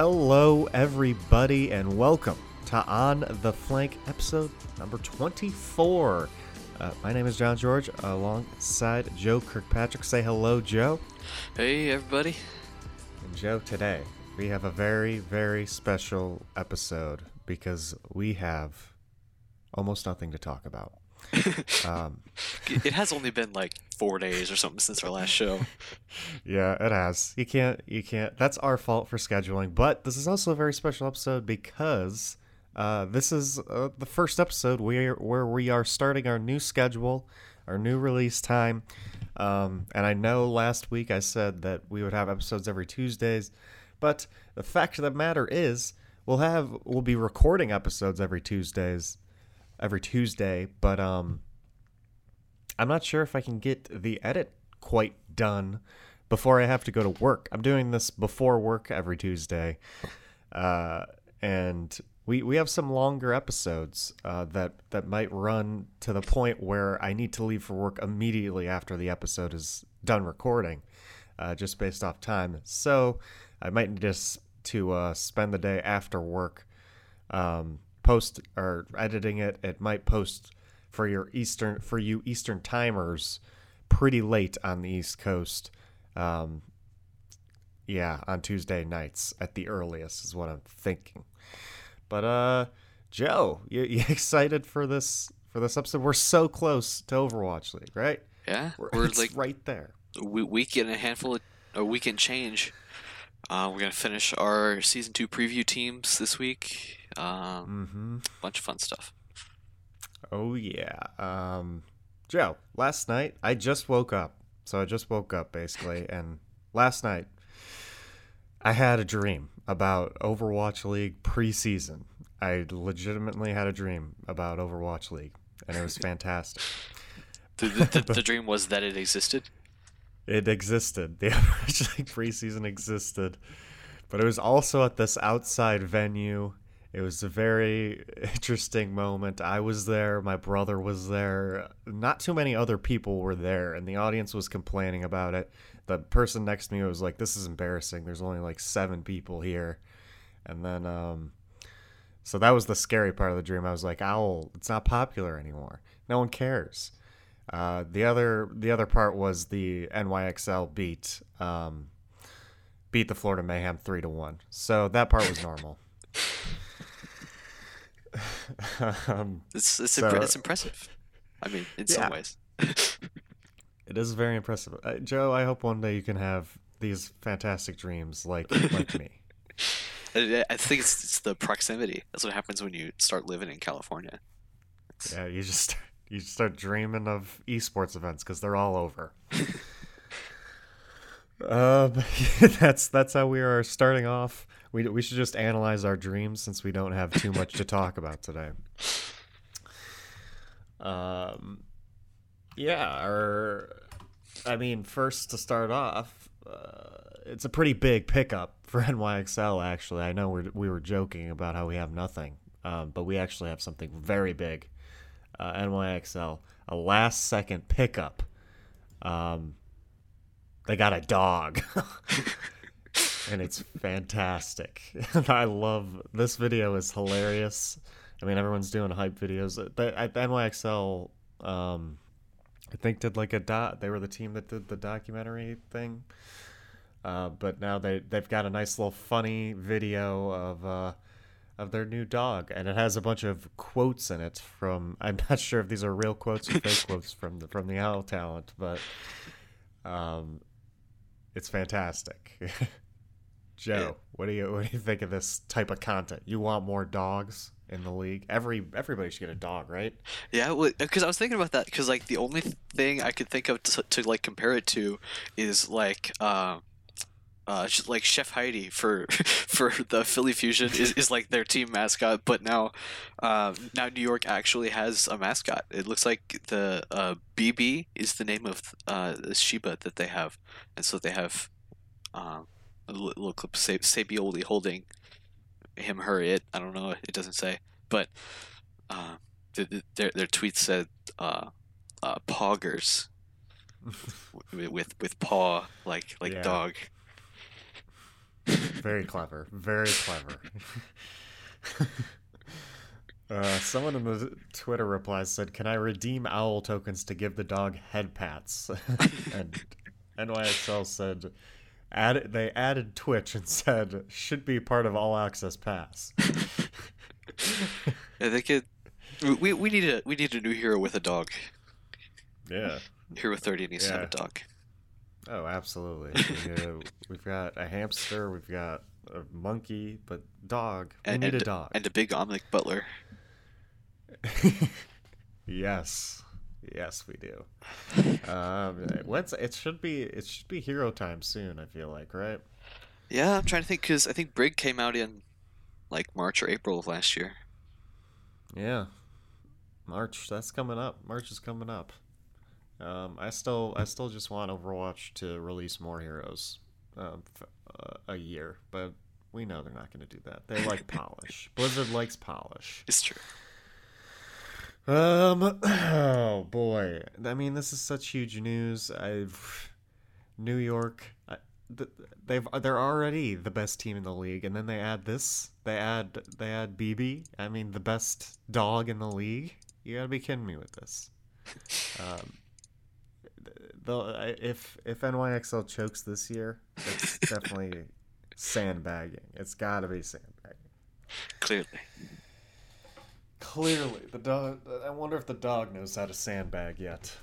Hello, everybody, and welcome to On the Flank episode number 24. Uh, my name is John George, alongside Joe Kirkpatrick. Say hello, Joe. Hey, everybody. And Joe, today we have a very, very special episode because we have almost nothing to talk about. um, it has only been like four days or something since our last show. yeah, it has. You can't. You can't. That's our fault for scheduling. But this is also a very special episode because uh, this is uh, the first episode where where we are starting our new schedule, our new release time. Um, and I know last week I said that we would have episodes every Tuesdays, but the fact of the matter is we'll have we'll be recording episodes every Tuesdays every Tuesday, but um, I'm not sure if I can get the edit quite done before I have to go to work. I'm doing this before work every Tuesday, uh, and we we have some longer episodes uh, that that might run to the point where I need to leave for work immediately after the episode is done recording, uh, just based off time. So I might need to to uh, spend the day after work. Um, post or editing it, it might post for your Eastern for you Eastern timers pretty late on the East Coast. Um, yeah, on Tuesday nights at the earliest is what I'm thinking. But uh, Joe, you, you excited for this for this episode? We're so close to Overwatch League, right? Yeah, we're, we're like right there. We week and a handful of a week and change. Uh, we're gonna finish our season two preview teams this week. Um, mm-hmm. Bunch of fun stuff. Oh yeah, um, Joe. Last night I just woke up, so I just woke up basically, and last night I had a dream about Overwatch League preseason. I legitimately had a dream about Overwatch League, and it was fantastic. the, the, the, the dream was that it existed. It existed. The Overwatch League preseason existed, but it was also at this outside venue it was a very interesting moment. I was there, my brother was there. Not too many other people were there, and the audience was complaining about it. The person next to me was like, This is embarrassing. There's only like seven people here. And then, um, so that was the scary part of the dream. I was like, Owl, it's not popular anymore. No one cares. Uh, the other the other part was the NYXL beat um, beat the Florida Mayhem three to one. So that part was normal. um, it's it's, so, it's impressive. I mean, in yeah. some ways. it is very impressive, uh, Joe. I hope one day you can have these fantastic dreams like like me. I think it's, it's the proximity. That's what happens when you start living in California. It's... Yeah, you just you just start dreaming of esports events because they're all over. um, that's that's how we are starting off we we should just analyze our dreams since we don't have too much to talk about today. Um, yeah, our, I mean, first to start off, uh, it's a pretty big pickup for NYXL. Actually, I know we we were joking about how we have nothing, um, but we actually have something very big. Uh, NYXL, a last second pickup. Um, they got a dog. and it's fantastic. I love this video is hilarious. I mean, everyone's doing hype videos. At NYXL, um, I think did like a dot. They were the team that did the documentary thing. Uh, but now they they've got a nice little funny video of uh, of their new dog, and it has a bunch of quotes in it from. I'm not sure if these are real quotes or fake quotes from the from the Owl talent, but um, it's fantastic. Joe, what do you what do you think of this type of content? You want more dogs in the league? Every everybody should get a dog, right? Yeah, because I was thinking about that. Because like the only thing I could think of to, to like compare it to is like. Uh, uh, like Chef Heidi for for the Philly Fusion is, is like their team mascot, but now uh, now New York actually has a mascot. It looks like the uh, BB is the name of uh, the Shiba that they have, and so they have uh, a little clip of Saebyeolbe holding him, her, it. I don't know. It doesn't say, but uh, their their tweet said uh, uh, "poggers" with with paw like like yeah. dog. very clever. Very clever. uh, someone in the Twitter replies said, "Can I redeem owl tokens to give the dog head pats?" and NYXL said, "Add they added Twitch and said should be part of All Access Pass." I think it. We, we need a we need a new hero with a dog. Yeah. Hero thirty needs to have a dog. Oh, absolutely. we, uh, we've got a hamster, we've got a monkey, but dog. We and, need and a dog. And a big Omnic butler. yes. Yes, we do. Um, what's it should be it should be hero time soon. I feel like, right? Yeah, I'm trying to think because I think Brig came out in like March or April of last year. Yeah, March. That's coming up. March is coming up. Um, I still, I still just want Overwatch to release more heroes, um, f- uh, a year, but we know they're not going to do that. They like polish. Blizzard likes polish. It's true. Um. Oh boy. I mean, this is such huge news. I've New York. I, they've they're already the best team in the league, and then they add this. They add they add BB. I mean, the best dog in the league. You gotta be kidding me with this. Um, the if if NYXL chokes this year, it's definitely sandbagging. It's got to be sandbagging. Clearly. Clearly, the dog. I wonder if the dog knows how to sandbag yet,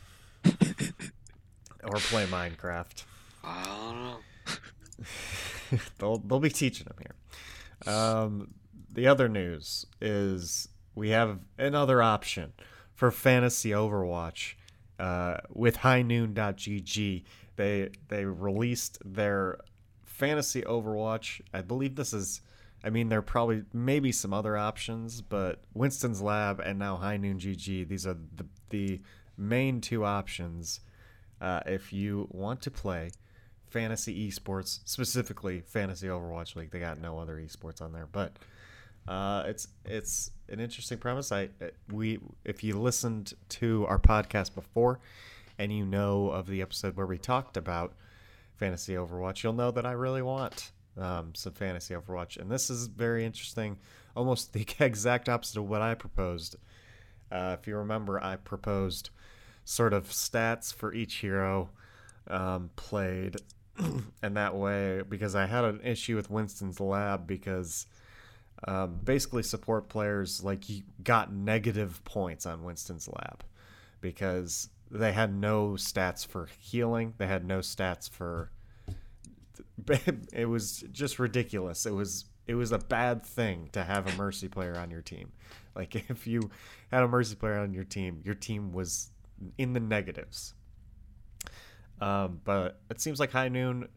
or play Minecraft. I don't know. they'll they'll be teaching him here. Um, the other news is we have another option for fantasy Overwatch uh, with highnoon.gg. They they released their fantasy Overwatch. I believe this is. I mean, there are probably maybe some other options, but Winston's Lab and now High Noon GG. These are the the main two options uh, if you want to play fantasy esports, specifically fantasy Overwatch League. They got no other esports on there, but uh, it's it's an interesting premise. I we if you listened to our podcast before, and you know of the episode where we talked about fantasy Overwatch, you'll know that I really want um, some fantasy Overwatch, and this is very interesting. Almost the exact opposite of what I proposed. Uh, if you remember, I proposed sort of stats for each hero um, played, and that way, because I had an issue with Winston's Lab because um, basically support players like got negative points on Winston's Lab because they had no stats for healing, they had no stats for. It was just ridiculous. It was it was a bad thing to have a mercy player on your team. Like if you had a mercy player on your team, your team was in the negatives. Um, but it seems like High Noon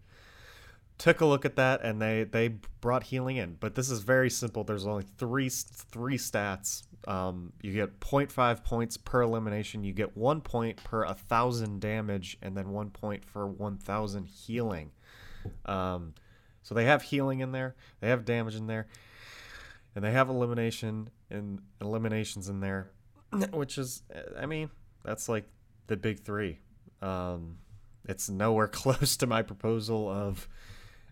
took a look at that and they they brought healing in. But this is very simple. There's only three three stats. Um, you get 0.5 points per elimination. You get one point per a thousand damage, and then one point for 1,000 healing. Um, so they have healing in there. They have damage in there, and they have elimination and eliminations in there, which is, I mean, that's like the big three. Um, it's nowhere close to my proposal of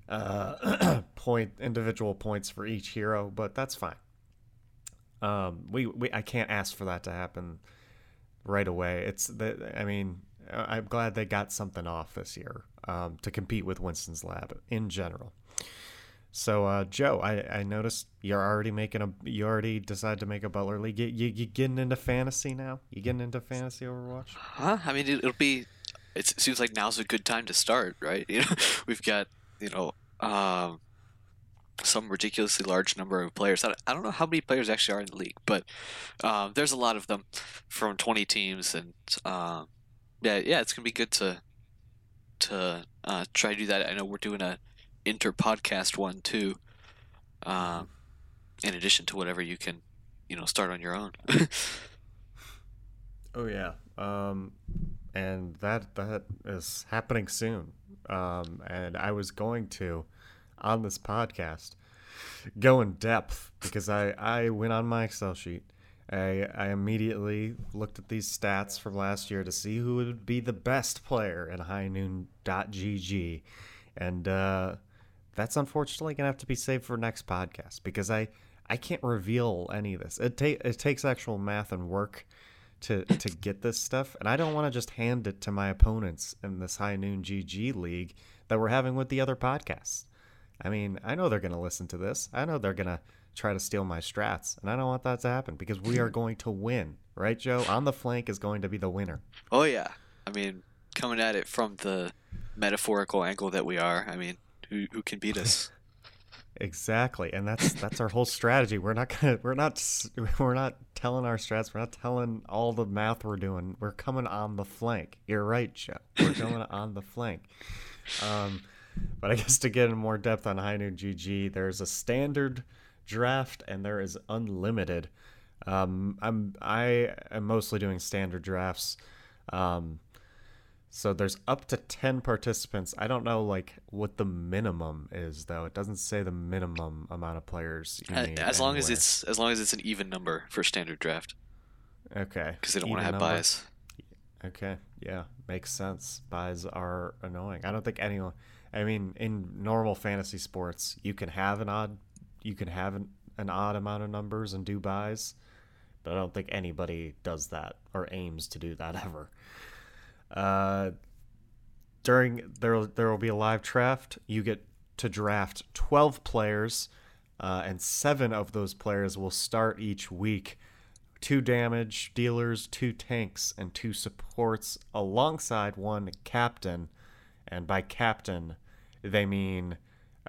uh, point individual points for each hero, but that's fine. Um, we, we I can't ask for that to happen right away. It's the I mean I'm glad they got something off this year um, to compete with Winston's Lab in general. So uh, Joe, I, I noticed you're already making a you already decided to make a Butler League. You, you, you getting into fantasy now? You getting into fantasy Overwatch? Huh? I mean, it, will be. It seems like now's a good time to start, right? You know, we've got you know um, some ridiculously large number of players. I don't know how many players actually are in the league, but um, there's a lot of them from 20 teams, and um, yeah, yeah, it's gonna be good to to uh, try to do that. I know we're doing a inter podcast one too, um, in addition to whatever you can, you know, start on your own. oh yeah, um, and that that is happening soon. Um, and I was going to on this podcast go in depth because I, I went on my Excel sheet. I, I immediately looked at these stats from last year to see who would be the best player in High highnoon.gg. And uh, that's unfortunately gonna have to be saved for next podcast because I I can't reveal any of this. It ta- it takes actual math and work to to get this stuff, and I don't want to just hand it to my opponents in this high noon GG league that we're having with the other podcasts. I mean, I know they're gonna listen to this. I know they're gonna try to steal my strats, and I don't want that to happen because we are going to win, right, Joe? On the flank is going to be the winner. Oh yeah, I mean, coming at it from the metaphorical angle that we are, I mean, who who can beat us? Exactly, and that's that's our whole strategy. We're not gonna, we're not, we're not telling our strats. We're not telling all the math we're doing. We're coming on the flank. You're right, Joe. We're coming on the flank. Um, but I guess to get in more depth on High Noon GG, there's a standard draft and there is unlimited. Um, I'm I am mostly doing standard drafts. Um, so there's up to 10 participants. I don't know like what the minimum is though. It doesn't say the minimum amount of players you need. As long as it's as long as it's an even number for standard draft, Okay. because they don't want to have number? byes. Okay. Yeah, makes sense. Byes are annoying. I don't think anyone I mean in normal fantasy sports, you can have an odd you can have an, an odd amount of numbers and do byes, but I don't think anybody does that or aims to do that ever. Uh during there there will be a live draft. You get to draft 12 players uh, and 7 of those players will start each week two damage dealers, two tanks, and two supports alongside one captain. And by captain, they mean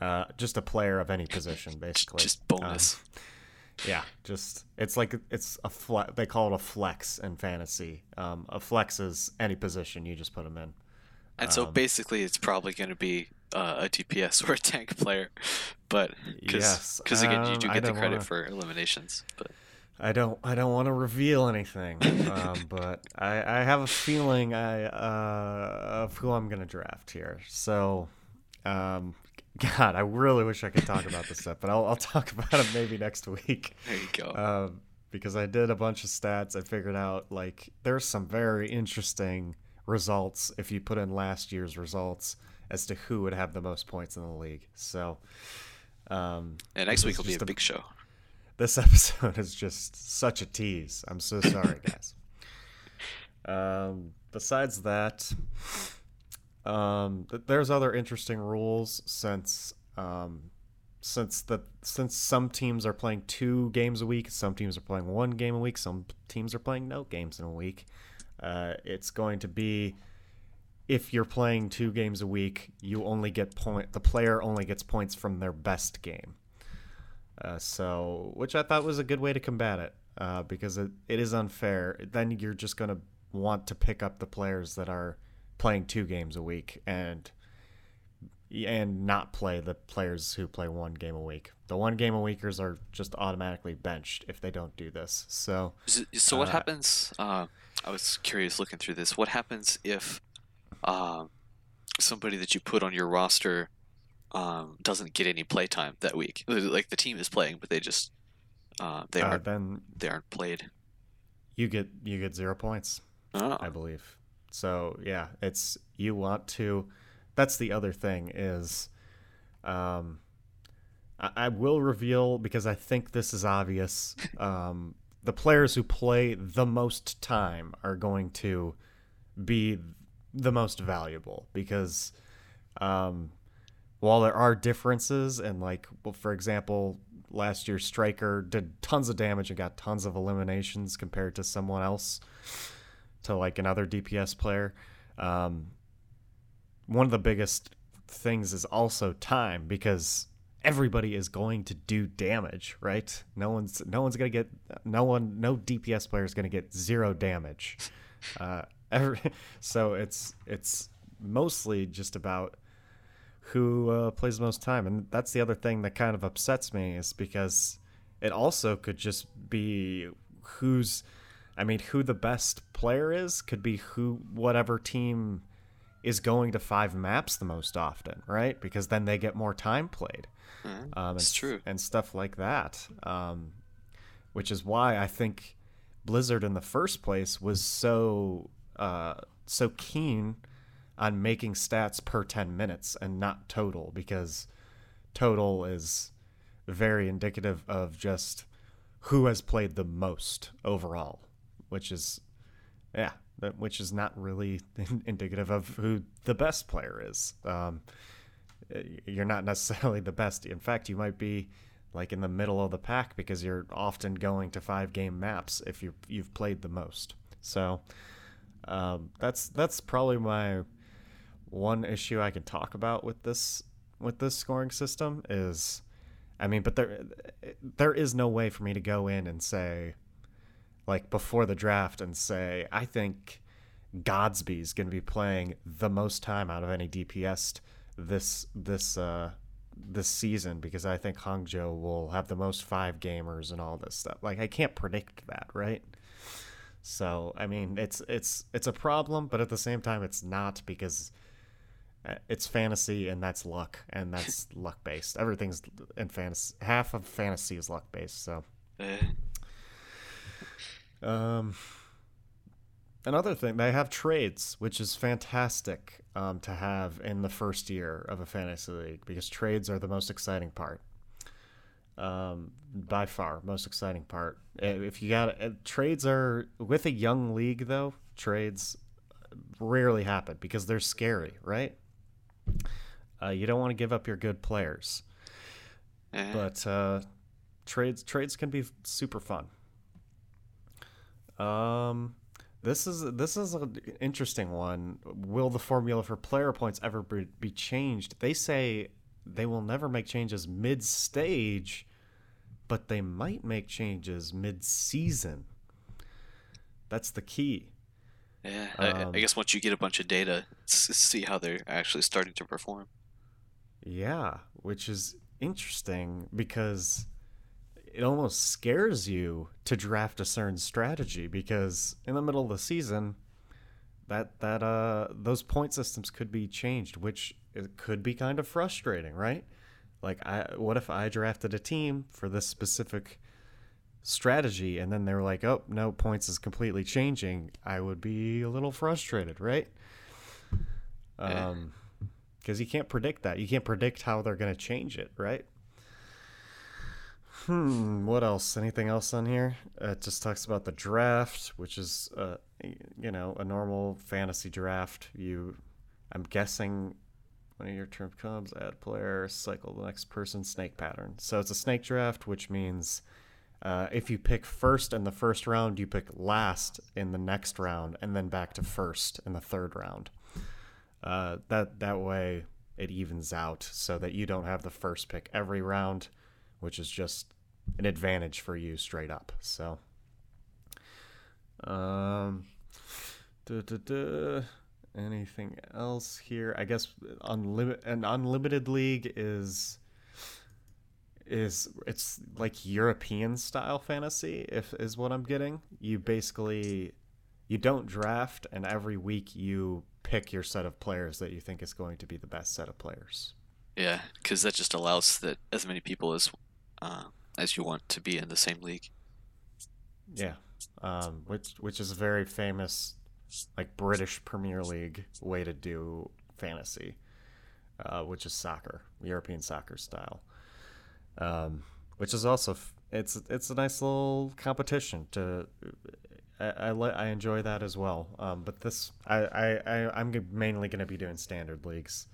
uh, just a player of any position, basically. Just Um, bonus. yeah, just it's like it's a flex. They call it a flex in fantasy. Um, a flex is any position you just put them in. and so um, basically, it's probably going to be uh, a DPS or a tank player, but because Yes, again, you um, do get the credit wanna- for eliminations. But I don't I don't want to reveal anything, um, but I, I have a feeling I uh, of who I'm gonna draft here. So, um, God, I really wish I could talk about this stuff, but I'll, I'll talk about it maybe next week. there you go. Um, because I did a bunch of stats. I figured out like there's some very interesting results if you put in last year's results as to who would have the most points in the league. So, um, and next week will be just a big show. this episode is just such a tease. I'm so sorry, guys. um, besides that, um, there's other interesting rules since um, since the since some teams are playing two games a week, some teams are playing one game a week, some teams are playing no games in a week. Uh, it's going to be if you're playing two games a week, you only get point. The player only gets points from their best game. Uh, so, which I thought was a good way to combat it, uh, because it, it is unfair. Then you're just going to want to pick up the players that are playing two games a week and and not play the players who play one game a week. The one game a weekers are just automatically benched if they don't do this. So, So, what Uh, happens? Uh, I was curious looking through this. What happens if um, somebody that you put on your roster um, doesn't get any playtime that week? Like the team is playing, but they just uh, they uh, aren't then they aren't played. you get you get zero points. Oh, I believe. So yeah, it's you want to. That's the other thing is, um, I, I will reveal because I think this is obvious. Um, the players who play the most time are going to be the most valuable because, um, while there are differences and like, well, for example, last year striker did tons of damage and got tons of eliminations compared to someone else to like another DPS player. Um, one of the biggest things is also time because everybody is going to do damage, right? No one's no one's gonna get no one no DPS player is gonna get zero damage. Uh, every, so it's it's mostly just about who uh, plays the most time, and that's the other thing that kind of upsets me is because it also could just be who's I mean, who the best player is could be who whatever team is going to five maps the most often, right? Because then they get more time played. Mhm. Um, and, It's true. and stuff like that. Um, which is why I think Blizzard in the first place was so uh, so keen on making stats per 10 minutes and not total because total is very indicative of just who has played the most overall, which is yeah, which is not really indicative of who the best player is. Um, you're not necessarily the best. In fact, you might be like in the middle of the pack because you're often going to five game maps if you you've played the most. So um, that's that's probably my one issue I can talk about with this with this scoring system is, I mean, but there there is no way for me to go in and say, like before the draft and say I think GodsB is going to be playing the most time out of any DPS this this uh, this season because I think Hangzhou will have the most five gamers and all this stuff. Like I can't predict that, right? So I mean, it's it's it's a problem, but at the same time, it's not because uh, it's fantasy and that's luck and that's luck based. Everything's in fantasy. Half of fantasy is luck based. So. Um, another thing they have trades, which is fantastic um, to have in the first year of a fantasy league because trades are the most exciting part um, by far most exciting part. If you got uh, trades are with a young league though, trades rarely happen because they're scary, right? Uh, you don't want to give up your good players, uh-huh. but uh, trades trades can be super fun. Um, this is this is an interesting one. Will the formula for player points ever be changed? They say they will never make changes mid stage but they might make changes mid-season. That's the key. Yeah, um, I, I, guess once you get a bunch of data, see how they're actually starting to perform. Yeah, which is interesting because it almost scares you to draft a certain strategy because in the middle of the season, that that uh those point systems could be changed, which it could be kind of frustrating, right? Like, I what if I drafted a team for this specific strategy and then they were like, oh, no, points is completely changing? I would be a little frustrated, right? Um, because you can't predict that. You can't predict how they're going to change it, right? Hmm. What else? Anything else on here? Uh, it just talks about the draft, which is, uh, you know, a normal fantasy draft. You, I'm guessing, when your turn comes, add player, cycle the next person, snake pattern. So it's a snake draft, which means uh, if you pick first in the first round, you pick last in the next round, and then back to first in the third round. Uh, that that way it evens out so that you don't have the first pick every round, which is just an advantage for you straight up. So, um, duh, duh, duh. Anything else here? I guess unlimited an unlimited league is is it's like European style fantasy if is what I'm getting. You basically you don't draft and every week you pick your set of players that you think is going to be the best set of players. Yeah, cuz that just allows that as many people as uh, as you want to be in the same league. Yeah. Um, which which is a very famous like British Premier League way to do fantasy, uh, which is soccer, European soccer style. Um, which is also f- it's it's a nice little competition to. I, I, I enjoy that as well. Um, but this I I, I I'm mainly going to be doing standard leagues.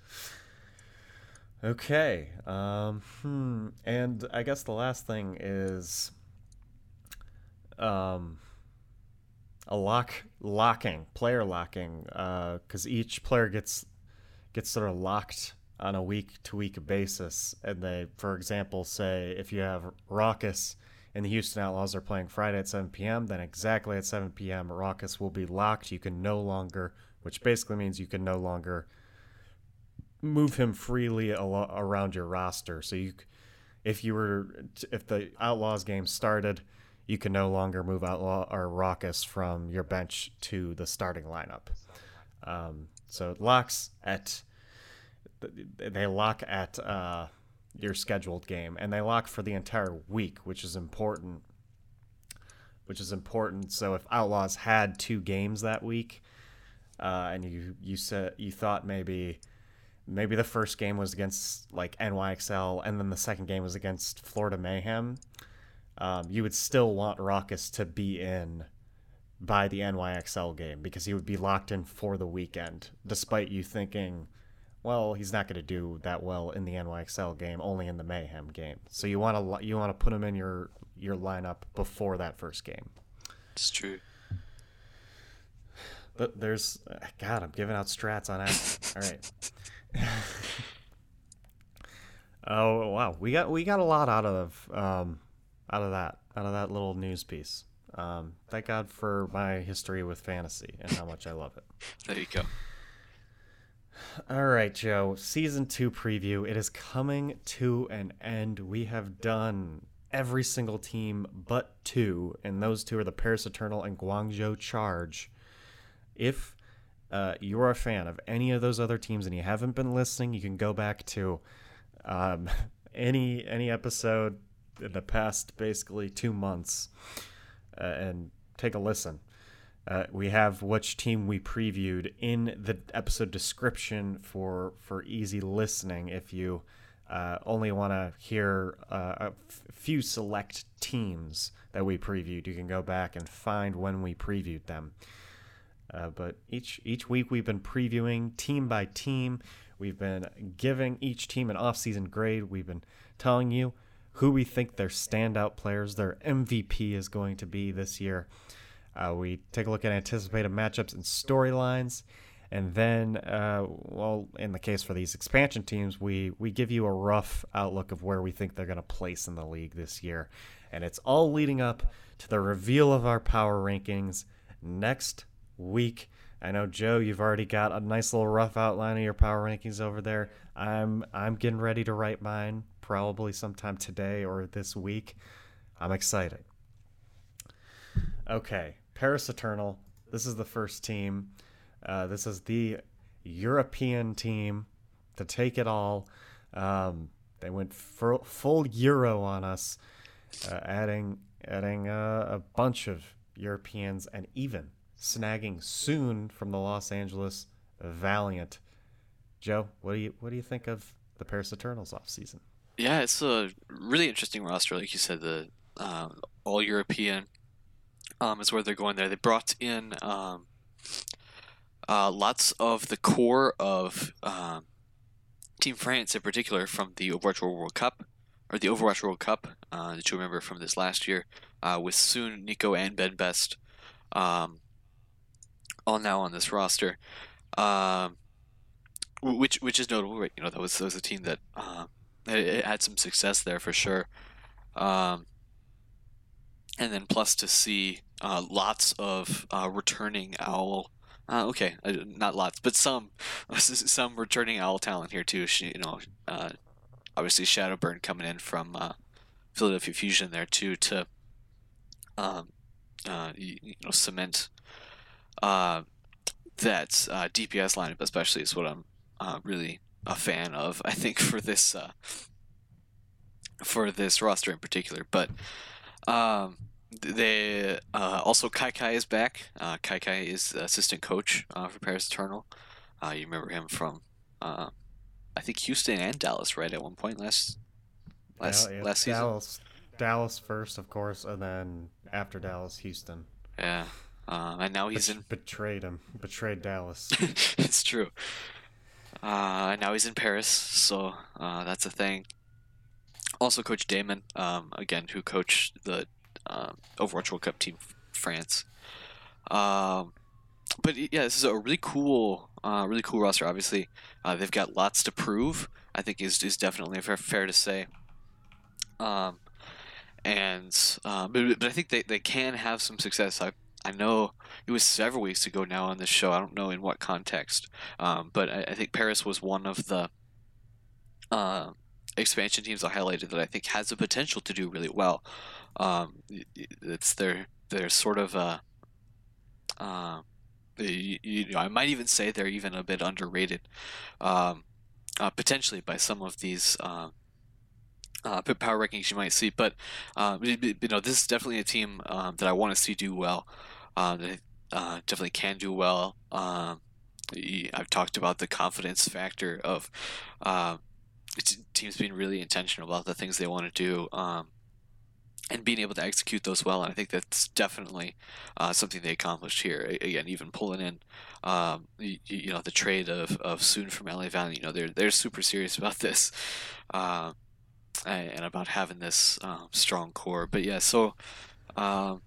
Okay. Um, hmm. And I guess the last thing is um, a lock locking player locking because uh, each player gets gets sort of locked on a week to week basis and they for example say if you have Rawkus and the Houston Outlaws are playing Friday at 7 p.m. then exactly at 7 p.m. Rawkus will be locked you can no longer which basically means you can no longer move him freely around your roster so you if you were if the Outlaws game started you can no longer move Outlaw or Rawkus from your bench to the starting lineup. Um, so it locks at they lock at uh, your scheduled game, and they lock for the entire week, which is important. Which is important. So if Outlaws had two games that week, uh, and you you said you thought maybe maybe the first game was against like NYXL and then the second game was against Florida Mayhem, um, you would still want Rawkus to be in by the NYXL game because he would be locked in for the weekend, despite you thinking, well, he's not going to do that well in the NYXL game, only in the Mayhem game. So you want to you want to put him in your your lineup before that first game. It's true. But there's God, I'm giving out strats on that. All right. oh wow, we got we got a lot out of um, out of that out of that little news piece. Um, thank God for my history with fantasy and how much I love it. There you go. All right, Joe. Season two preview. It is coming to an end. We have done every single team but two, and those two are the Paris Eternal and Guangzhou Charge. If uh, you're a fan of any of those other teams and you haven't been listening, you can go back to um, any any episode in the past basically two months uh, and take a listen. Uh, we have which team we previewed in the episode description for for easy listening. If you uh, only want to hear uh, a f- few select teams that we previewed, you can go back and find when we previewed them. Uh, but each each week we've been previewing team by team. We've been giving each team an off-season grade. We've been telling you who we think their standout players, their MVP is going to be this year. Uh, we take a look at anticipated matchups and storylines. And then, uh, well, in the case for these expansion teams, we, we give you a rough outlook of where we think they're going to place in the league this year. And it's all leading up to the reveal of our power rankings next week. I know Joe, you've already got a nice little rough outline of your power rankings over there. I'm I'm getting ready to write mine probably sometime today or this week. I'm excited. Okay, Paris Eternal. This is the first team. Uh, this is the European team to take it all. Um, they went full Euro on us, uh, adding adding uh, a bunch of Europeans and even snagging soon from the Los Angeles Valiant. Joe, what do you what do you think of the Paris Eternals off season? Yeah, it's a really interesting roster, like you said. The um, all European um, is where they're going. There, they brought in um, uh, lots of the core of um, Team France, in particular, from the Overwatch World Cup or the Overwatch World Cup uh, that you remember from this last year, uh, with Soon, Nico, and Ben Best, um, all now on this roster. Um, which which is notable, right? You know, that was that was a team that it, it had some success there for sure. Um, and then plus to see uh, lots of uh, returning owl. Uh, okay, uh, not lots, but some some returning owl talent here too. She, you know, uh, obviously Shadowburn coming in from uh, Philadelphia Fusion there too to um, you, you, know cement that DPS lineup especially is what I'm really a fan of. I think for this uh, for this roster in particular, but um, they uh, also Kai Kai is back. Uh, Kai Kai is assistant coach uh, for Paris Eternal. Uh, you remember him from uh, I think Houston and Dallas, right? At one point last last yeah. last season. Dallas, Dallas first, of course, and then after Dallas, Houston. Yeah. Uh, and now he's Bet- in betrayed him, betrayed Dallas. it's true. Uh, now he's in Paris, so uh, that's a thing. Also, Coach Damon, um, again, who coached the um, Overwatch World Cup team France. Um, but yeah, this is a really cool, uh, really cool roster. Obviously, uh, they've got lots to prove. I think is is definitely fair, fair to say. Um, and uh, but, but I think they, they can have some success. I I know it was several weeks ago now on this show. I don't know in what context, um, but I, I, think Paris was one of the uh, expansion teams I highlighted that I think has the potential to do really well. Um, it's their they're sort of a. Uh, you, you know, I might even say they're even a bit underrated, um, uh, potentially by some of these uh, uh, power rankings you might see. But um, you know, this is definitely a team um, that I want to see do well. Um, uh, definitely can do well. Um, I've talked about the confidence factor of uh, teams being really intentional about the things they want to do. Um, and being able to execute those well, and I think that's definitely uh, something they accomplished here. Again, even pulling in, um, you, you, know, the trade of, of Soon from LA Valley. You know, they're they're super serious about this, uh, and about having this um, strong core. But yeah, so um,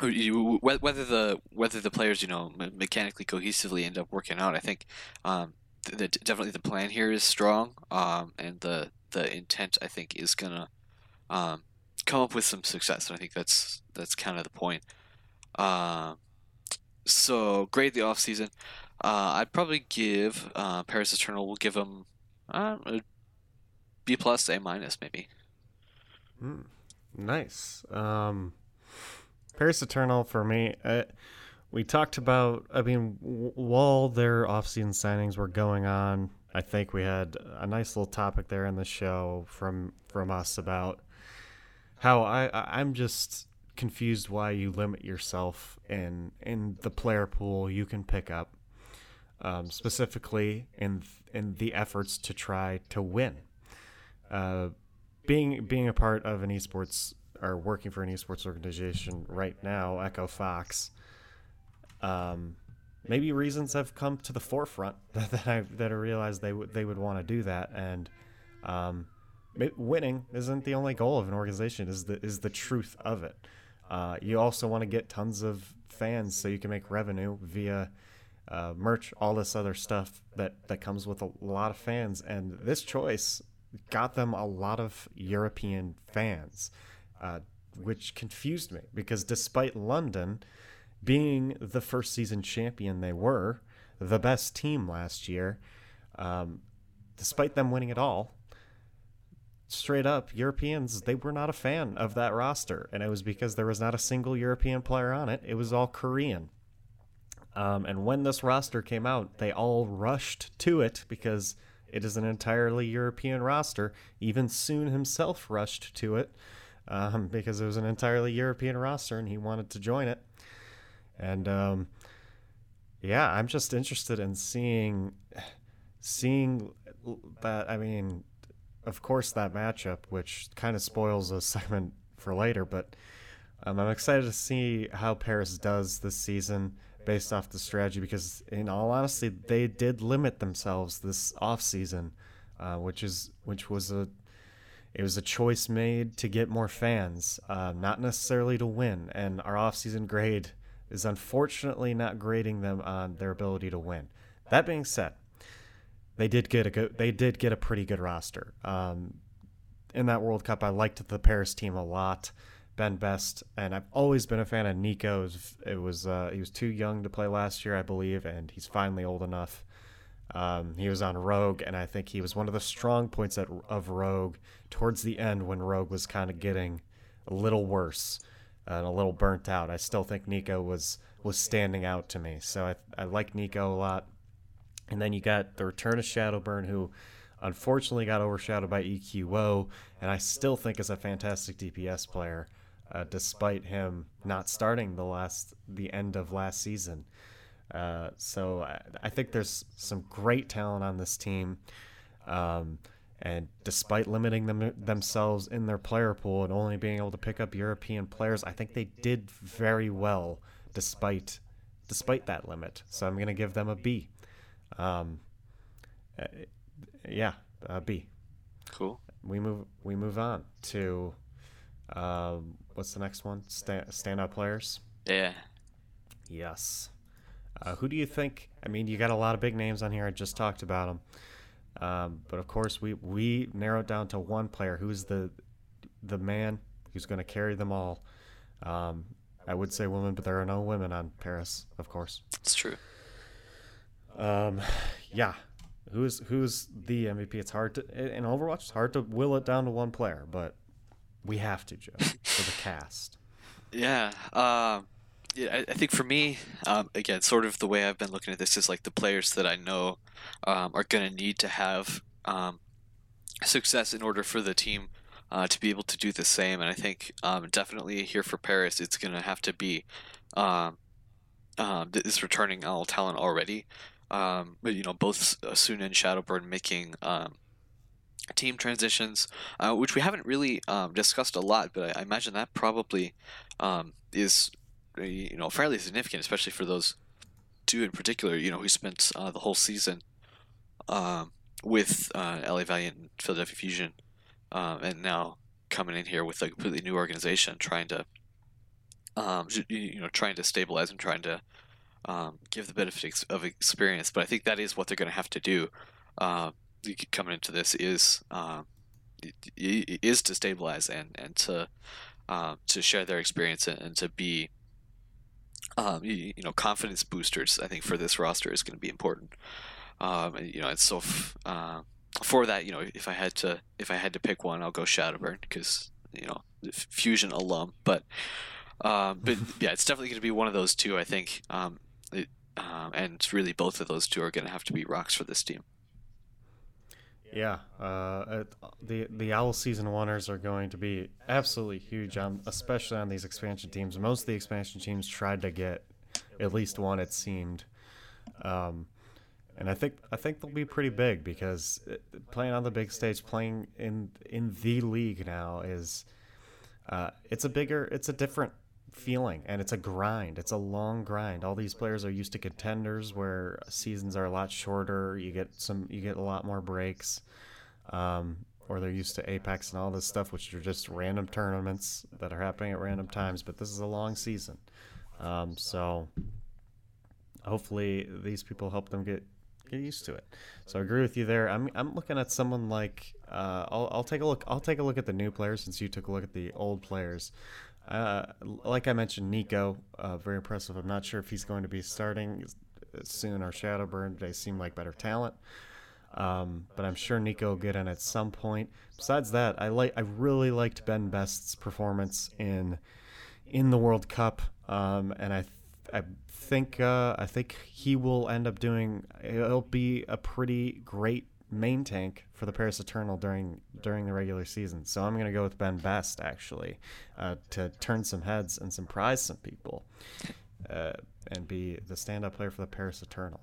whether the whether the players you know mechanically cohesively end up working out, I think um, the, definitely the plan here is strong, um, and the the intent I think is gonna um, come up with some success, and I think that's that's kind of the point. Uh, so grade the off season. Uh, I'd probably give uh, Paris Eternal. We'll give them uh, a B plus, A minus, maybe. Mm, nice. Um, Paris Eternal for me. Uh, we talked about. I mean, while their off-season signings were going on, I think we had a nice little topic there in the show from from us about how I I'm just confused why you limit yourself in in the player pool you can pick up, um, specifically in in the efforts to try to win. Uh, being being a part of an esports are working for an esports organization right now, Echo Fox, um, maybe reasons have come to the forefront that I that I realized they would they would want to do that, and um, winning isn't the only goal of an organization. Is the is the truth of it. Uh, you also want to get tons of fans so you can make revenue via uh, merch, all this other stuff that that comes with a lot of fans, and this choice got them a lot of European fans uh, which confused me because despite London being the first season champion they were, the best team last year, um, despite them winning it all, straight up Europeans they were not a fan of that roster, and it was because there was not a single European player on it. It was all Korean. Um, and when this roster came out, they all rushed to it because it is an entirely European roster. Even Soon himself rushed to it um, because it was an entirely European roster and he wanted to join it. And um, yeah, I'm just interested in seeing seeing that. I mean, of course, that matchup, which kind of spoils a segment for later, but um, I'm excited to see how Paris does this season based off the strategy because, in all honesty, they did limit themselves this off season, uh, which is which was a it was a choice made to get more fans, uh, not necessarily to win. And our offseason grade is unfortunately not grading them on their ability to win. That being said, they did get a good, they did get a pretty good roster. Um, in that World Cup, I liked the Paris team a lot. Ben Best, and I've always been a fan of Nico. It was, it was uh, he was too young to play last year, I believe, and he's finally old enough. Um, he was on Rogue, and I think he was one of the strong points at, of Rogue towards the end when Rogue was kind of getting a little worse and a little burnt out. I still think Nico was was standing out to me, so I I like Nico a lot. And then you got the return of Shadowburn, who unfortunately got overshadowed by EQO, and I still think is a fantastic DPS player, uh, despite him not starting the last the end of last season. Uh, so I, I, think there's some great talent on this team. Um, and despite limiting them themselves in their player pool and only being able to pick up European players, I think they did very well despite despite that limit. So I'm going to give them a B. Um, uh, yeah, a B. Cool. We move we move on to uh, what's the next one? Stand, standout players. Yeah. Yes. Uh, who do you think? I mean, you got a lot of big names on here. I just talked about them, um, but of course, we we narrowed down to one player who's the the man who's going to carry them all. Um, I would say women, but there are no women on Paris, of course. It's true. Um, yeah, who's who's the MVP? It's hard to in Overwatch. It's hard to will it down to one player, but we have to, Joe, for the cast. Yeah. Um yeah, I, think for me, um, again, sort of the way I've been looking at this is like the players that I know um, are going to need to have um, success in order for the team uh, to be able to do the same. And I think um, definitely here for Paris, it's going to have to be um, um, is returning all talent already. But you know, both Asuna and Shadowburn making team transitions, uh, which we haven't really um, discussed a lot, but I, I imagine that probably um, is you know fairly significant, especially for those two in particular. You know, who spent uh, the whole season um, with uh, LA Valiant and Philadelphia Fusion, um, and now coming in here with a completely new organization, trying to um, you know trying to stabilize and trying to um, give the benefit of experience. But I think that is what they're going to have to do uh, coming into this is uh, is to stabilize and and to to share their experience and, and to be um, you, you, know confidence boosters. I think for this roster is going to be important. Um, and, you know, and so f- uh, for that, you know, if I had to if I had to pick one, I'll go Shadowburn because you know Fusion alum. But um, but yeah, it's definitely going to be one of those two. I think. Um, it, um, and really, both of those two are going to have to be rocks for this team. Yeah, uh, the the Owl season oneers are going to be absolutely huge, on, especially on these expansion teams. Most of the expansion teams tried to get at least one. It seemed, um, and I think I think they'll be pretty big because playing on the big stage, playing in in the league now is, uh, it's a bigger, it's a different feeling and it's a grind. It's a long grind. All these players are used to contenders where seasons are a lot shorter you get some you get a lot more breaks um, or they're used to apex and all this stuff which are just random tournaments that are happening at random times but this is a long season. Um, so hopefully these people help them get get used to it. So i agree with you there. I'm, I'm looking at someone like uh, I'll, I'll take a look i'll take a look at the new players since you took a look at the old players uh, like I mentioned, Nico, uh, very impressive. I'm not sure if he's going to be starting soon or Shadowburn. They seem like better talent. Um, but I'm sure Nico will get in at some point. Besides that, I like I really liked Ben Best's performance in in the World Cup, um, and I th- I think uh, I think he will end up doing. It'll be a pretty great main tank for the Paris Eternal during during the regular season. So I'm going to go with Ben Best actually uh, to turn some heads and surprise some people uh, and be the stand-up player for the Paris Eternal.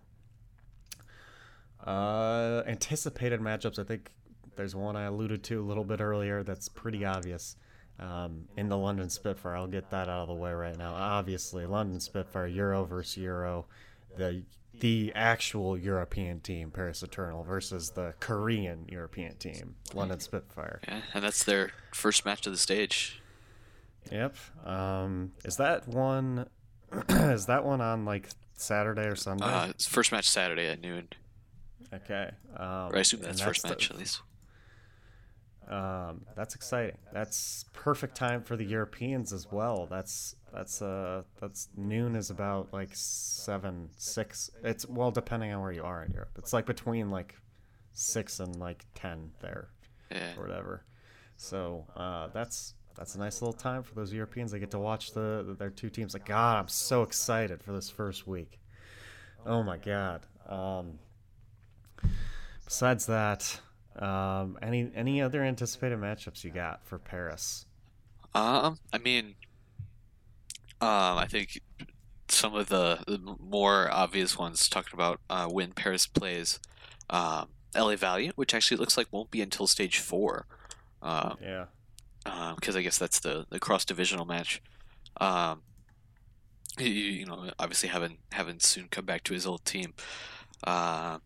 Uh, anticipated matchups. I think there's one I alluded to a little bit earlier that's pretty obvious. Um, in the London Spitfire, I'll get that out of the way right now. Obviously, London Spitfire, Euro versus Euro. The the actual European team, Paris Eternal, versus the Korean European team, London Spitfire. Yeah, and that's their first match of the stage. Yep. Um, is that one? is that one on like Saturday or Sunday? Uh, it's first match Saturday at noon. Okay. Um, I assume that's, that's first match the, at least. Um, that's exciting. That's perfect time for the Europeans as well. That's that's uh that's noon is about like seven six. It's well depending on where you are in Europe. It's like between like six and like ten there, yeah. or whatever. So uh, that's that's a nice little time for those Europeans. They get to watch the their two teams. Like God, I'm so excited for this first week. Oh my God. Um, besides that, um, any any other anticipated matchups you got for Paris? Um, I mean, um, I think some of the, the more obvious ones talking about uh, when Paris plays um, LA Valiant, which actually looks like won't be until stage four. Um, yeah. Because um, I guess that's the, the cross divisional match. Um, you, you know, obviously having having SoOn come back to his old team. Uh,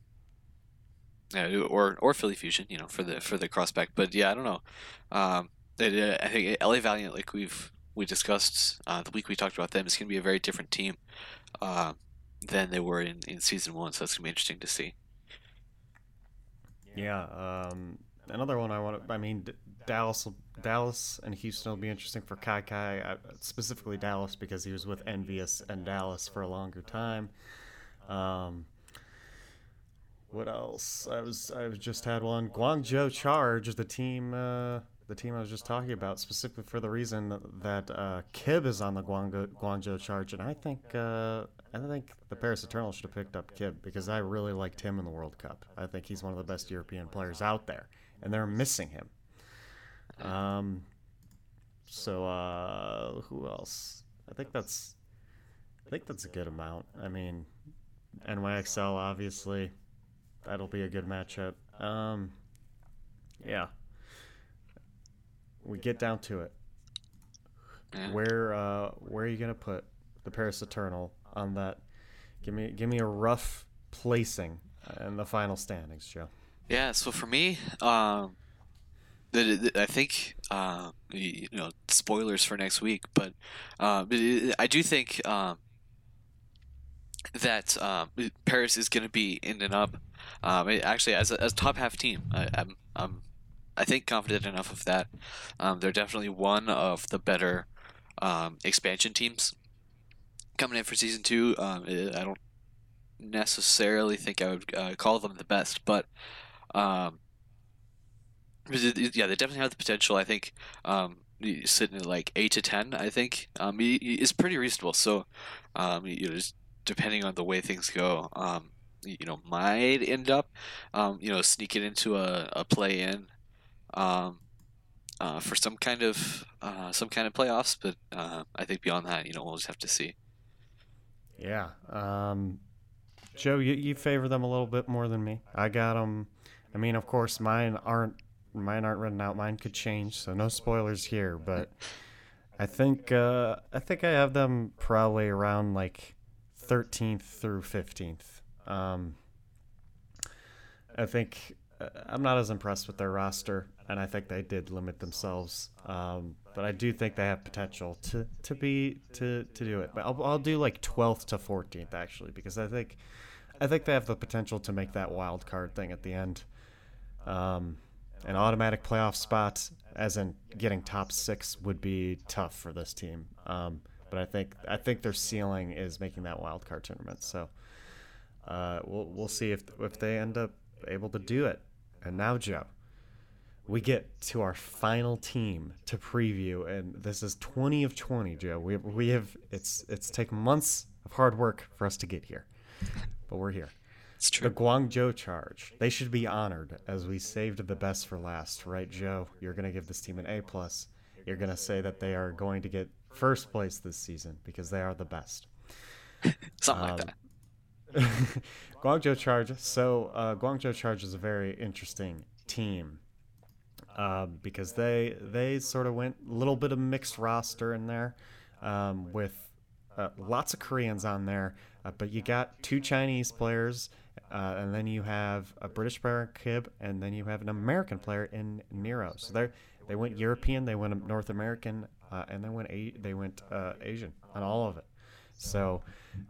or or Philly Fusion, you know, for the for the crossback. But yeah, I don't know. Um, I think LA Valiant, like we've we discussed uh, the week we talked about them, is going to be a very different team uh, than they were in, in season one. So that's going to be interesting to see. Yeah. Um, another one I want to. I mean, Dallas, Dallas, and Houston will be interesting for Kai Kai, uh, specifically Dallas because he was with EnVyUs and Dallas for a longer time. Um, what else? I was I just had one Guangzhou Charge, the team uh, the team I was just talking about, specifically for the reason that uh, Kyb is on the Guangzhou, Guangzhou Charge, and I think uh, I think the Paris Eternal should have picked up Kyb because I really liked him in the World Cup. I think he's one of the best European players out there, and they're missing him. Um, so uh, who else? I think that's I think that's a good amount. I mean, NYXL obviously, that'll be a good matchup. Um, yeah. We get down to it. Yeah. Where uh, where are you gonna put the Paris Eternal on that? Give me give me a rough placing in the final standings, Joe. Yeah, so for me, um, I think uh, you know spoilers for next week, but uh, I do think um, that um, Paris is going to be in and up. Um, actually, as a, as top half team, I, I'm I'm I think confident enough of that. Um, they're definitely one of the better um, expansion teams coming in for season two. Um, I don't necessarily think I would uh, call them the best, but um, yeah, they definitely have the potential. I think um, sitting at like eight to ten, I think um, is pretty reasonable. So, um, you know, just depending on the way things go, um, you know, might end up, um, you know, sneaking into a, a play in, um, uh, for some kind of uh, some kind of playoffs. But uh, I think beyond that, you know, we'll just have to see. Yeah. Um, Joe, you, you favor them a little bit more than me. I got them. I mean, of course, mine aren't mine aren't written out. Mine could change, so no spoilers here. But I think uh, I think I have them probably around like 13th through 15th. Um, I think uh, I'm not as impressed with their roster, and I think they did limit themselves. Um, but I do think they have potential to, to be to, to do it. But I'll, I'll do like 12th to 14th actually, because I think I think they have the potential to make that wild card thing at the end. Um, an automatic playoff spot, as in getting top six, would be tough for this team. Um, but I think I think their ceiling is making that wild card tournament. So uh, we'll we'll see if if they end up able to do it. And now, Joe, we get to our final team to preview, and this is 20 of 20, Joe. We we have it's it's taken months of hard work for us to get here, but we're here. It's true. The. Guangzhou Charge. They should be honored as we saved the best for last, right, Joe? You're gonna give this team an A plus. You're gonna say that they are going to get first place this season because they are the best. Something like um, that. Guangzhou Charge. So uh, Guangzhou Charge is a very interesting team um, because they they sort of went a little bit of mixed roster in there um, with uh, lots of Koreans on there, uh, but you got two Chinese players, uh, and then you have a British player Kyb, and then you have an American player in Nero. So they they went European, they went North American, uh, and they went a- they went uh, Asian on all of it. So,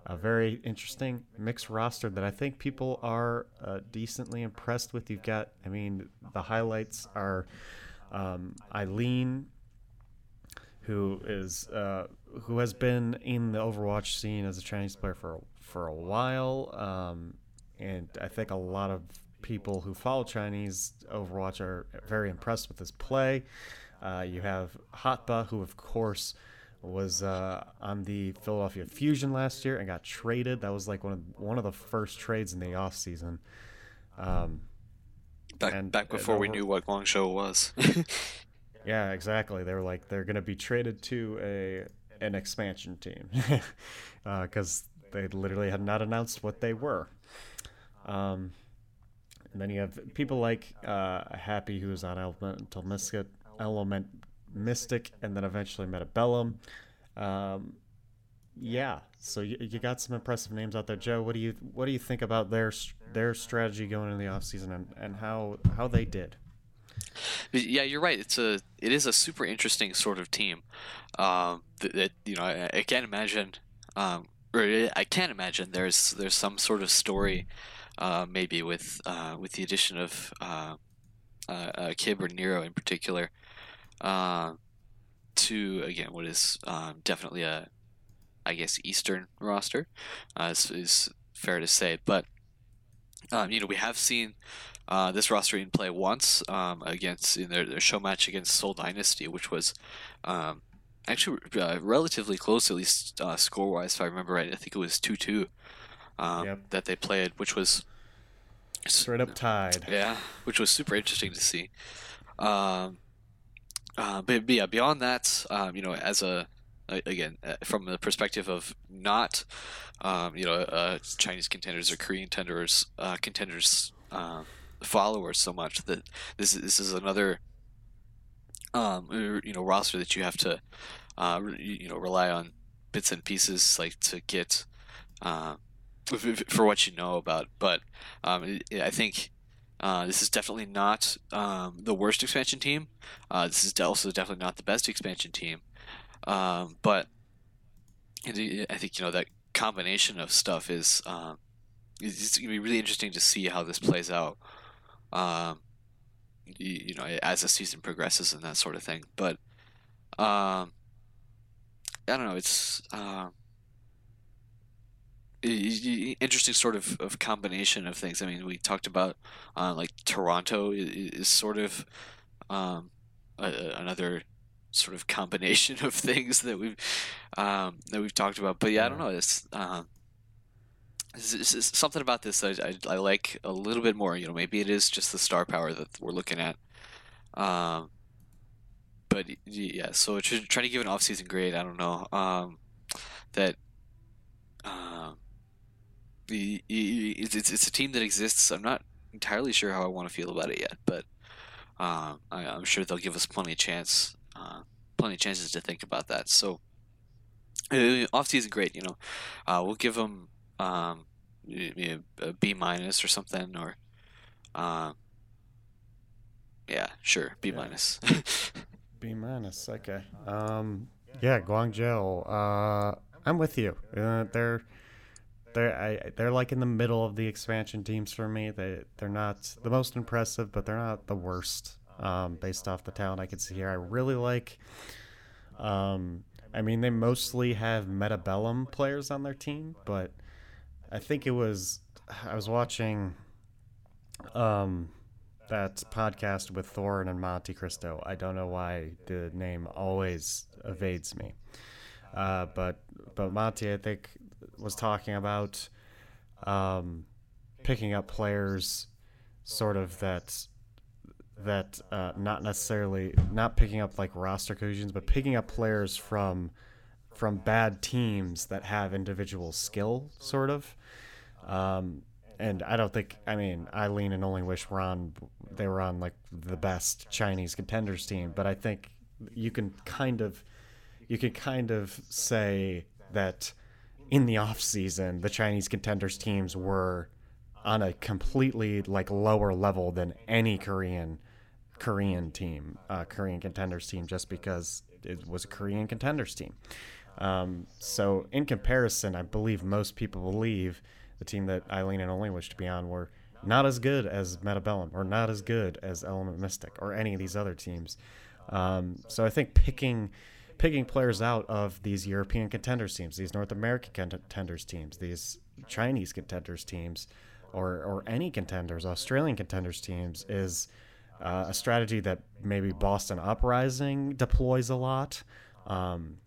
a very interesting mixed roster that I think people are uh, decently impressed with. You've got, I mean, the highlights are um, Eileen, who is uh, who has been in the Overwatch scene as a Chinese player for for a while, um, and I think a lot of people who follow Chinese Overwatch are very impressed with his play. Uh, you have HOTBA, who of course was uh, on the Philadelphia Fusion last year and got traded. That was like one of one of the first trades in the off season. Um, Back and- back and before we knew what Guangzhou was. yeah, exactly. They were like they're going to be traded to a an expansion team because they literally had not announced what they were. Um, and then you have people like uh, Happy, who was on Elemental Mystic, Element Mystic, and then eventually Metabellum. Um, yeah, so you, you got some impressive names out there, Joe. What do you what do you think about their their strategy going into the offseason and, and how how they did? Yeah, you're right. It's a it is a super interesting sort of team. Um, that, that you know, I, I can't imagine. Um, or I can't imagine there's there's some sort of story, uh, maybe with uh, with the addition of uh, uh, uh, Kyb or Nero in particular, uh, to again what is um, definitely a, I guess Eastern roster, uh, is, is fair to say. But um, you know, we have seen uh, this roster in play once um, against in their, their show match against Seoul Dynasty, which was um, actually uh, relatively close, at least uh, score wise, if I remember right. I think it was two two um, Yep. that they played, which was Straight up tied. yeah, which was super interesting to see. Um, uh, but, yeah, beyond that, um, you know, as a again uh, from the perspective of not um, you know uh, Chinese contenders or Korean contenders uh, contenders um, followers so much that this this is another um, you know roster that you have to uh, you know rely on bits and pieces like to get uh, for what you know about. But um, I think uh, this is definitely not um, the worst expansion team. Uh, this is also definitely not the best expansion team. Um, but I think you know that combination of stuff is um, it's to be really interesting to see how this plays out. Um, you, you, know, as the season progresses and that sort of thing. But um, I don't know. It's uh, interesting sort of, of combination of things. I mean, we talked about uh, like Toronto is, is sort of um, a, another sort of combination of things that we've um, that we've talked about. But yeah, I don't know. It's, um, it's, it's something about this I, I, I, like a little bit more. You know, maybe it is just the star power that we're looking at. Um, but yeah, so trying to give an off-season grade, I don't know. Um, that um, it's, it's a team that exists. I'm not entirely sure how I want to feel about it yet, but um, I, am sure they'll give us plenty of chance, uh, plenty of chances to think about that. So uh, off season, great. You know, uh, we'll give them um, a, B minus or something, or uh, yeah, sure, B minus. B minus. Okay. Um, yeah, Guangzhou. Uh, I'm with you. Uh, they're they're I, they're like in the middle of the expansion teams for me. They they're not the most impressive, but they're not the worst. Um, based off the talent I can see here, I really like. Um, I mean, they mostly have Metabellum players on their team, but I think it was I was watching um, that podcast with Thorin and Monte Cristo. I don't know why the name always evades me. Uh, but but Monte, I think, was talking about um, picking up players, sort of that that uh, not necessarily not picking up like roster cohesions, but picking up players from from bad teams that have individual skill, sort of. Um, and I don't think I mean Eileen and Only Wish were on they were on like the best Chinese contenders team, but I think you can kind of you can kind of say that in the off season, the Chinese contenders teams were on a completely like lower level than any Korean Korean team, uh, Korean contenders team, just because it was a Korean contenders team. Um, so in comparison, I believe most people believe the team that Eileen and Only wish to be on were not as good as Metabellum or not as good as Element Mystic or any of these other teams. Um, so I think picking picking players out of these European contenders teams, these North American contenders teams, these Chinese contenders teams, or or any contenders, Australian contenders teams, is uh, a strategy that maybe Boston Uprising deploys a lot. Um,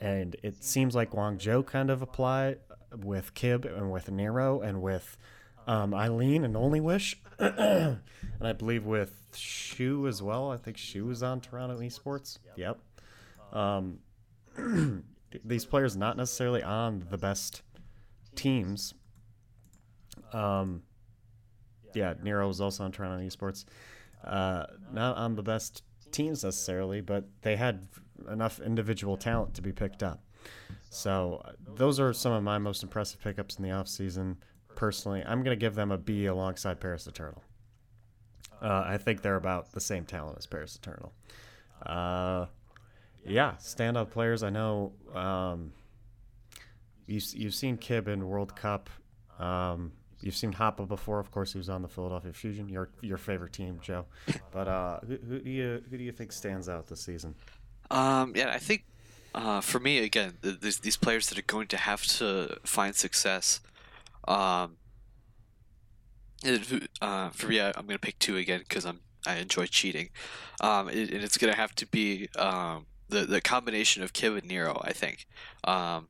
and it seems like Guangzhou kind of apply with Kyb and with Nero and with um, Eileen and Only Wish, and I believe with Shu as well. I think Shu is on Toronto Esports. Yep. Um, these players not necessarily on the best teams. Um, yeah, Nero was also on Toronto Esports. Uh, not on the best teams necessarily, but they had enough individual talent to be picked up. So those are some of my most impressive pickups in the offseason. Personally, I'm going to give them a B alongside Paris Eternal. Uh, I think they're about the same talent as Paris Eternal. Uh, yeah, standout players. I know um, you, you've seen Kyb in World Cup. Um, you've seen Hoppa before. Of course, he was on the Philadelphia Fusion, your your favorite team, Joe. But uh, who, who, do you who do you think stands out this season? Um, yeah, I think uh, for me again, there's these players that are going to have to find success. Um, uh, for me, I'm going to pick two again because I'm I enjoy cheating, um, and it's going to have to be um, the the combination of Kyb and Nero, I think, um,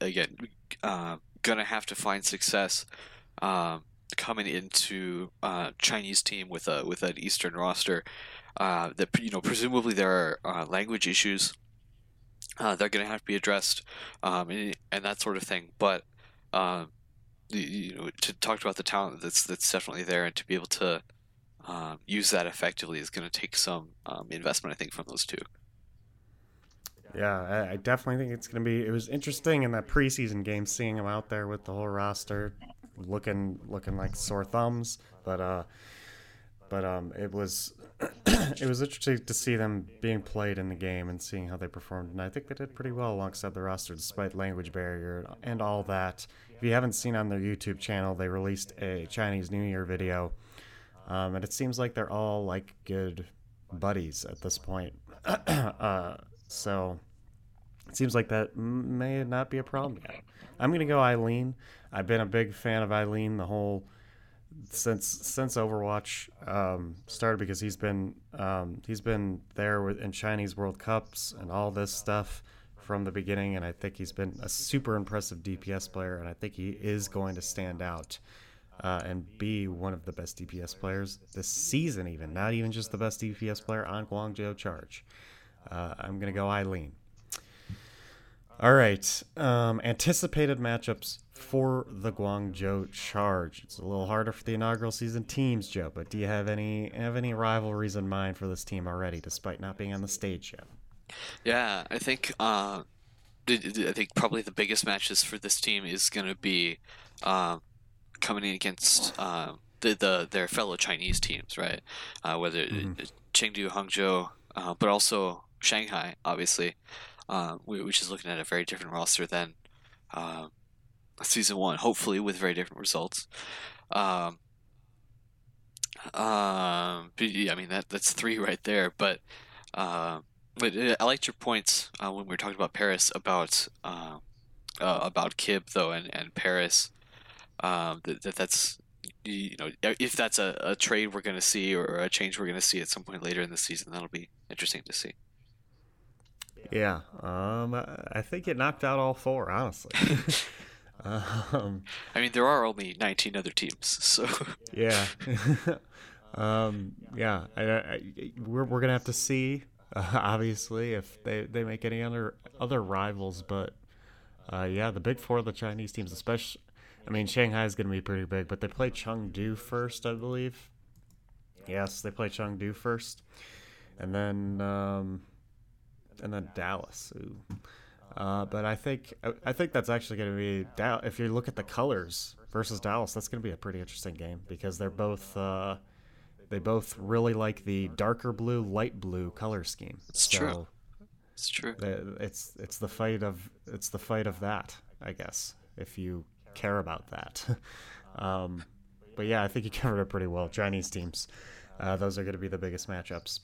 again, uh, gonna have to find success um, coming into uh, Chinese team with a with an Eastern roster. Uh, that you know, presumably there are uh, language issues uh, they're going to have to be addressed, um, and, and that sort of thing. But um, you know, to talk about the talent that's that's definitely there, and to be able to um, use that effectively is going to take some um, investment, I think, from those two. Yeah, I, definitely think it's going to be. It was interesting in that preseason game seeing him out there with the whole roster, looking looking like sore thumbs. But uh, but um, it was it was interesting to see them being played in the game and seeing how they performed. And I think they did pretty well alongside the roster, despite language barrier and all that. If you haven't seen on their YouTube channel, they released a Chinese New Year video, um, and it seems like they're all like good buddies at this point. uh, so seems like that may not be a problem yet. I'm gonna go Eileen. I've been a big fan of Eileen the whole since since Overwatch um, started because he's been um, he's been there with, in Chinese World Cups and all this stuff from the beginning, and I think he's been a super impressive DPS player, and I think he is going to stand out uh, and be one of the best DPS players this season, even not even just the best DPS player on Guangzhou Charge. Uh, I'm gonna go Eileen. All right. Um, anticipated matchups for the Guangzhou Charge. It's a little harder for the inaugural season teams, Joe. But do you have any have any rivalries in mind for this team already, despite not being on the stage yet? Yeah, I think uh, I think probably the biggest matches for this team is going to be um, coming in against uh, the, the their fellow Chinese teams, right? Uh, whether mm-hmm. Chengdu, Hangzhou, uh, but also Shanghai, obviously uh, which is looking at a very different roster than uh, season one, hopefully with very different results. Um, um, I mean that that's three right there, but uh, but I liked your points uh, when we were talking about Paris about uh, about Kyb though and and Paris. Um, that, that that's you know if that's a, a trade we're going to see or a change we're going to see at some point later in the season, that'll be interesting to see. Yeah, um, I think it knocked out all four, honestly. um, I mean, there are only 19 other teams, so. yeah. um, yeah, I, I, we're, we're going to have to see, uh, obviously, if they, they make any other, other rivals, but uh, yeah, the big four of the Chinese teams, especially. I mean, Shanghai is going to be pretty big, but they play Chengdu first, I believe. Yes, they play Chengdu first. And then. Um, and then Dallas. Uh, but I think I think that's actually going to be Dallas. if you look at the colors versus Dallas, that's going to be a pretty interesting game because they're both uh, they both really like the darker blue, light blue color scheme. It's so true. It's true. It's it's the fight of it's the fight of that, I guess, if you care about that. um, but yeah, I think you covered it pretty well. Chinese teams, uh, those are going to be the biggest matchups.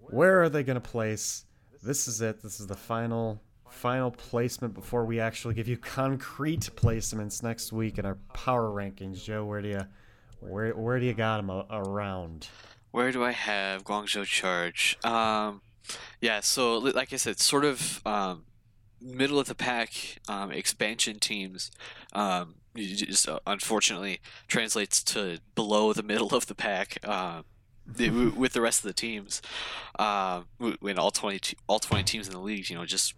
Where are they going to place? This is it. This is the final final placement before we actually give you concrete placements next week in our power rankings. Joe, where do you where where do you got them around? Where do I have Guangzhou Charge? Um, yeah, so like I said, sort of um, middle of the pack um, expansion teams. Um, just uh, unfortunately translates to below the middle of the pack. Uh, with the rest of the teams, uh, when all twenty all twenty teams in the league, you know, just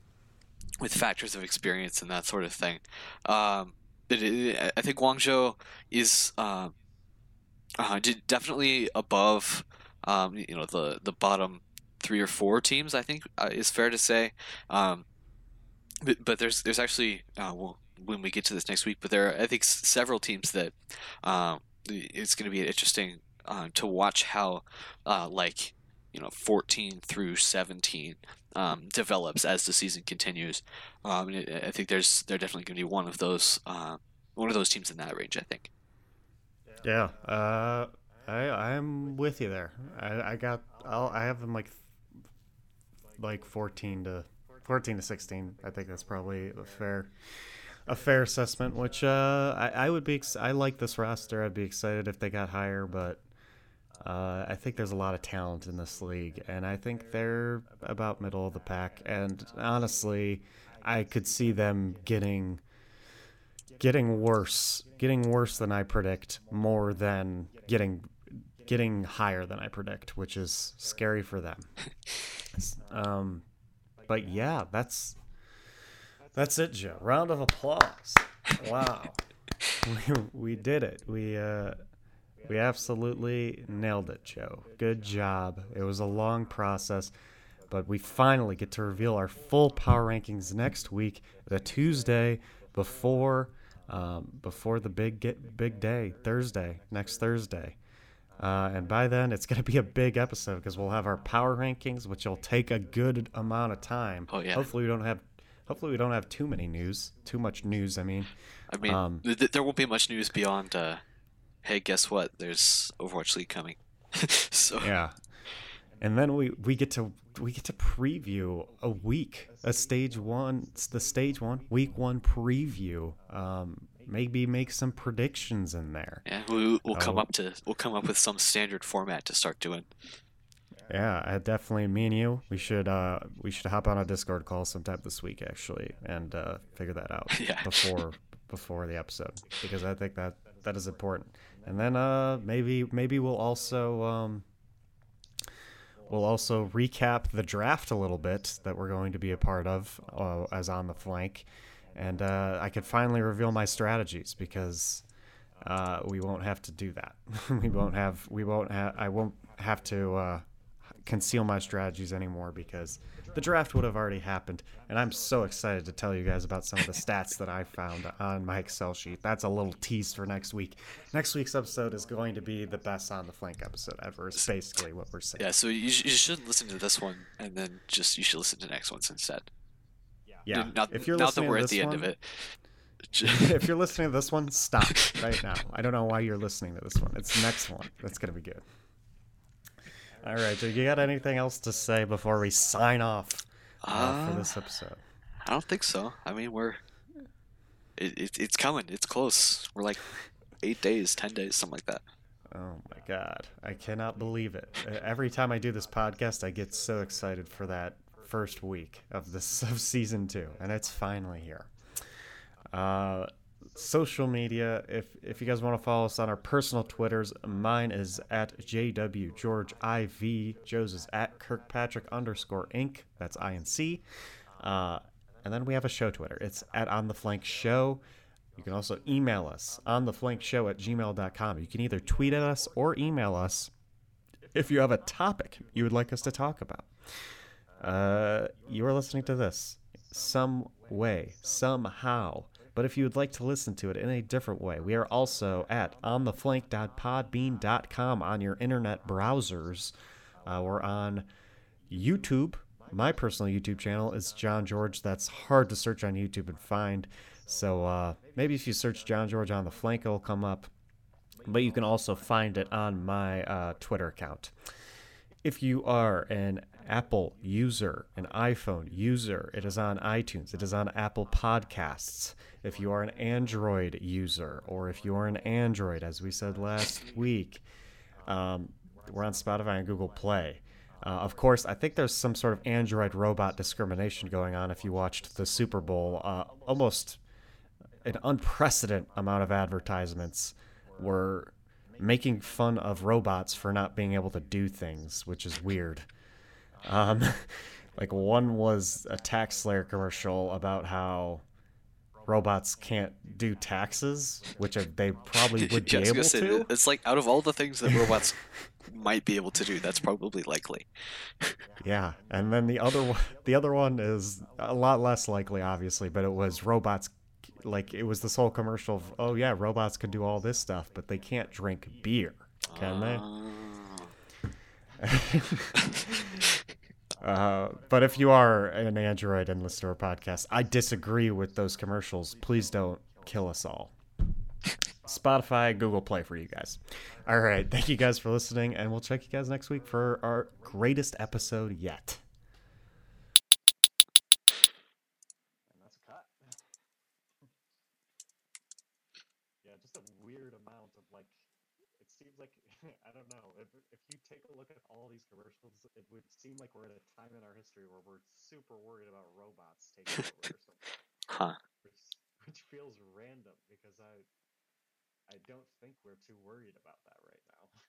with factors of experience and that sort of thing. Um, it, it, I think Guangzhou is uh, uh, definitely above, um, you know, the the bottom three or four teams. I think uh, is fair to say. Um, but, but there's there's actually uh, well, when we get to this next week, but there are I think several teams that um, it's going to be an interesting uh, to watch how uh, like you know 14 through 17 um, develops as the season continues. Um, it, I think there's they're definitely going to be one of those uh, one of those teams in that range. I think. Yeah, uh, I I'm with you there. I, I got I'll, I have them like like 14 to 14 to 16. I think that's probably a fair a fair assessment. Which uh, I I would be I like this roster. I'd be excited if they got higher, but uh, I think there's a lot of talent in this league, and I think they're about middle of the pack. And honestly, I could see them getting getting worse, getting worse than I predict, more than getting getting higher than I predict, which is scary for them. Um, but yeah, that's that's it, Joe. Round of applause. Wow, we, we did it. We uh, we absolutely nailed it, Joe. Good job. It was a long process, but we finally get to reveal our full power rankings next week, the Tuesday before um, before the big get, big day, Thursday, next Thursday. Uh, and by then, it's going to be a big episode because we'll have our power rankings, which will take a good amount of time. Oh, yeah. Hopefully, we don't have. Hopefully, we don't have too many news. Too much news. I mean. I mean, Um, th- th- there won't be much news beyond. Uh, hey, guess what? There's Overwatch League coming. so Yeah. And then we, we get to we get to preview a week, a stage one, it's the stage one, week one preview. Um, maybe make some predictions in there. yeah, we, we'll come Oh. up to we'll come up with some standard format to start doing. Yeah, I definitely. Me and you, we should uh, we should hop on a Discord call sometime this week actually, and uh, figure that out Yeah. before before the episode because I think that that is important. And then uh, maybe maybe we'll also um, we'll also recap the draft a little bit that we're going to be a part of uh, as on the flank, and uh, I could finally reveal my strategies because uh, we won't have to do that. we won't have we won't have I won't have to uh, conceal my strategies anymore because the draft would have already happened, and I'm so excited to tell you guys about some of the stats that I found on my Excel sheet. That's a little tease for next week. Next week's episode is going to be the best on the flank episode ever. Is basically what we're saying. Yeah, so you, sh- you shouldn't listen to this one, and then just you should listen to the next ones instead. Yeah. Now, if you're now that listening we're to at the this end of one- it. if you're listening to this one, stop right now. I don't know why you're listening to this one. It's the next one. That's gonna be good. All right, do you got anything else to say before we sign off uh, for Uh, this episode? I don't think so. I mean, we're it, it, it's coming. It's close. We're like eight days, ten days, something like that. Oh my god, I cannot believe it. Every time I do this podcast, I get so excited for that first week of this of season two, and it's finally here. Uh, social media. If if you guys want to follow us on our personal Twitters, mine is at JWGeorgeIV. Joe's is at Kirkpatrick underscore Inc. That's INC. Uh, and then we have a show Twitter. It's at On the Flank Show. You can also email us on the flank show at gmail.com. You can either tweet at us or email us if you have a topic you would like us to talk about. Uh, you are listening to this some way, somehow. But if you would like to listen to it in a different way, we are also at ontheflank.podbean.com on your internet browsers. Uh, we're on YouTube. My personal YouTube channel is John George. That's hard to search on YouTube and find. So uh, maybe if you search John George on the flank, it'll come up. But you can also find it on my uh, Twitter account. If you are an Apple user, an iPhone user, it is on iTunes, it is on Apple Podcasts. If you are an Android user, or if you are an Android, as we said last week, um, we're on Spotify and Google Play. Uh, of course, I think there's some sort of Android robot discrimination going on if you watched the Super Bowl. Uh, almost an unprecedented amount of advertisements were making fun of robots for not being able to do things, which is weird. Um, like one was a tax slayer commercial about how robots can't do taxes, which they probably would be Yeah, I was able to. It's like out of all the things that robots might be able to do, that's probably likely. Yeah, and then the other one, the other one is a lot less likely, obviously, but it was robots. Like it was this whole commercial of, oh yeah, robots can do all this stuff, but they can't drink beer, can they? Uh, but if you are an Android and listen to our podcast, I disagree with those commercials. Please don't kill us all. Spotify, Google Play for you guys. All right. Thank you guys for listening, and we'll check you guys next week for our greatest episode yet. And that's a cut. yeah, just a weird amount of like. It seems like I don't know. If if you take a look at all these commercials, it would seem like we're at a time in our history where we're super worried about robots taking over or something, Huh. which which feels random because I I don't think we're too worried about that right now.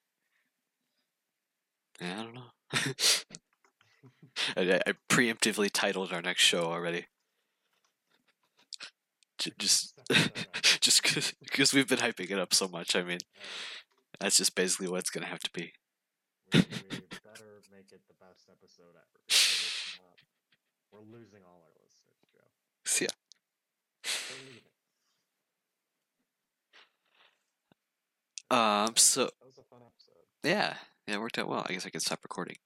Yeah, I don't know. I, I preemptively titled our next show already. Just, just because we've been hyping it up so much. I mean, that's just basically what it's gonna have to be. we, we better make it the best episode ever. not, We're losing all our listeners, Joe. So, yeah. Um. So that was a fun episode. yeah, yeah, it worked out well. I guess I can stop recording.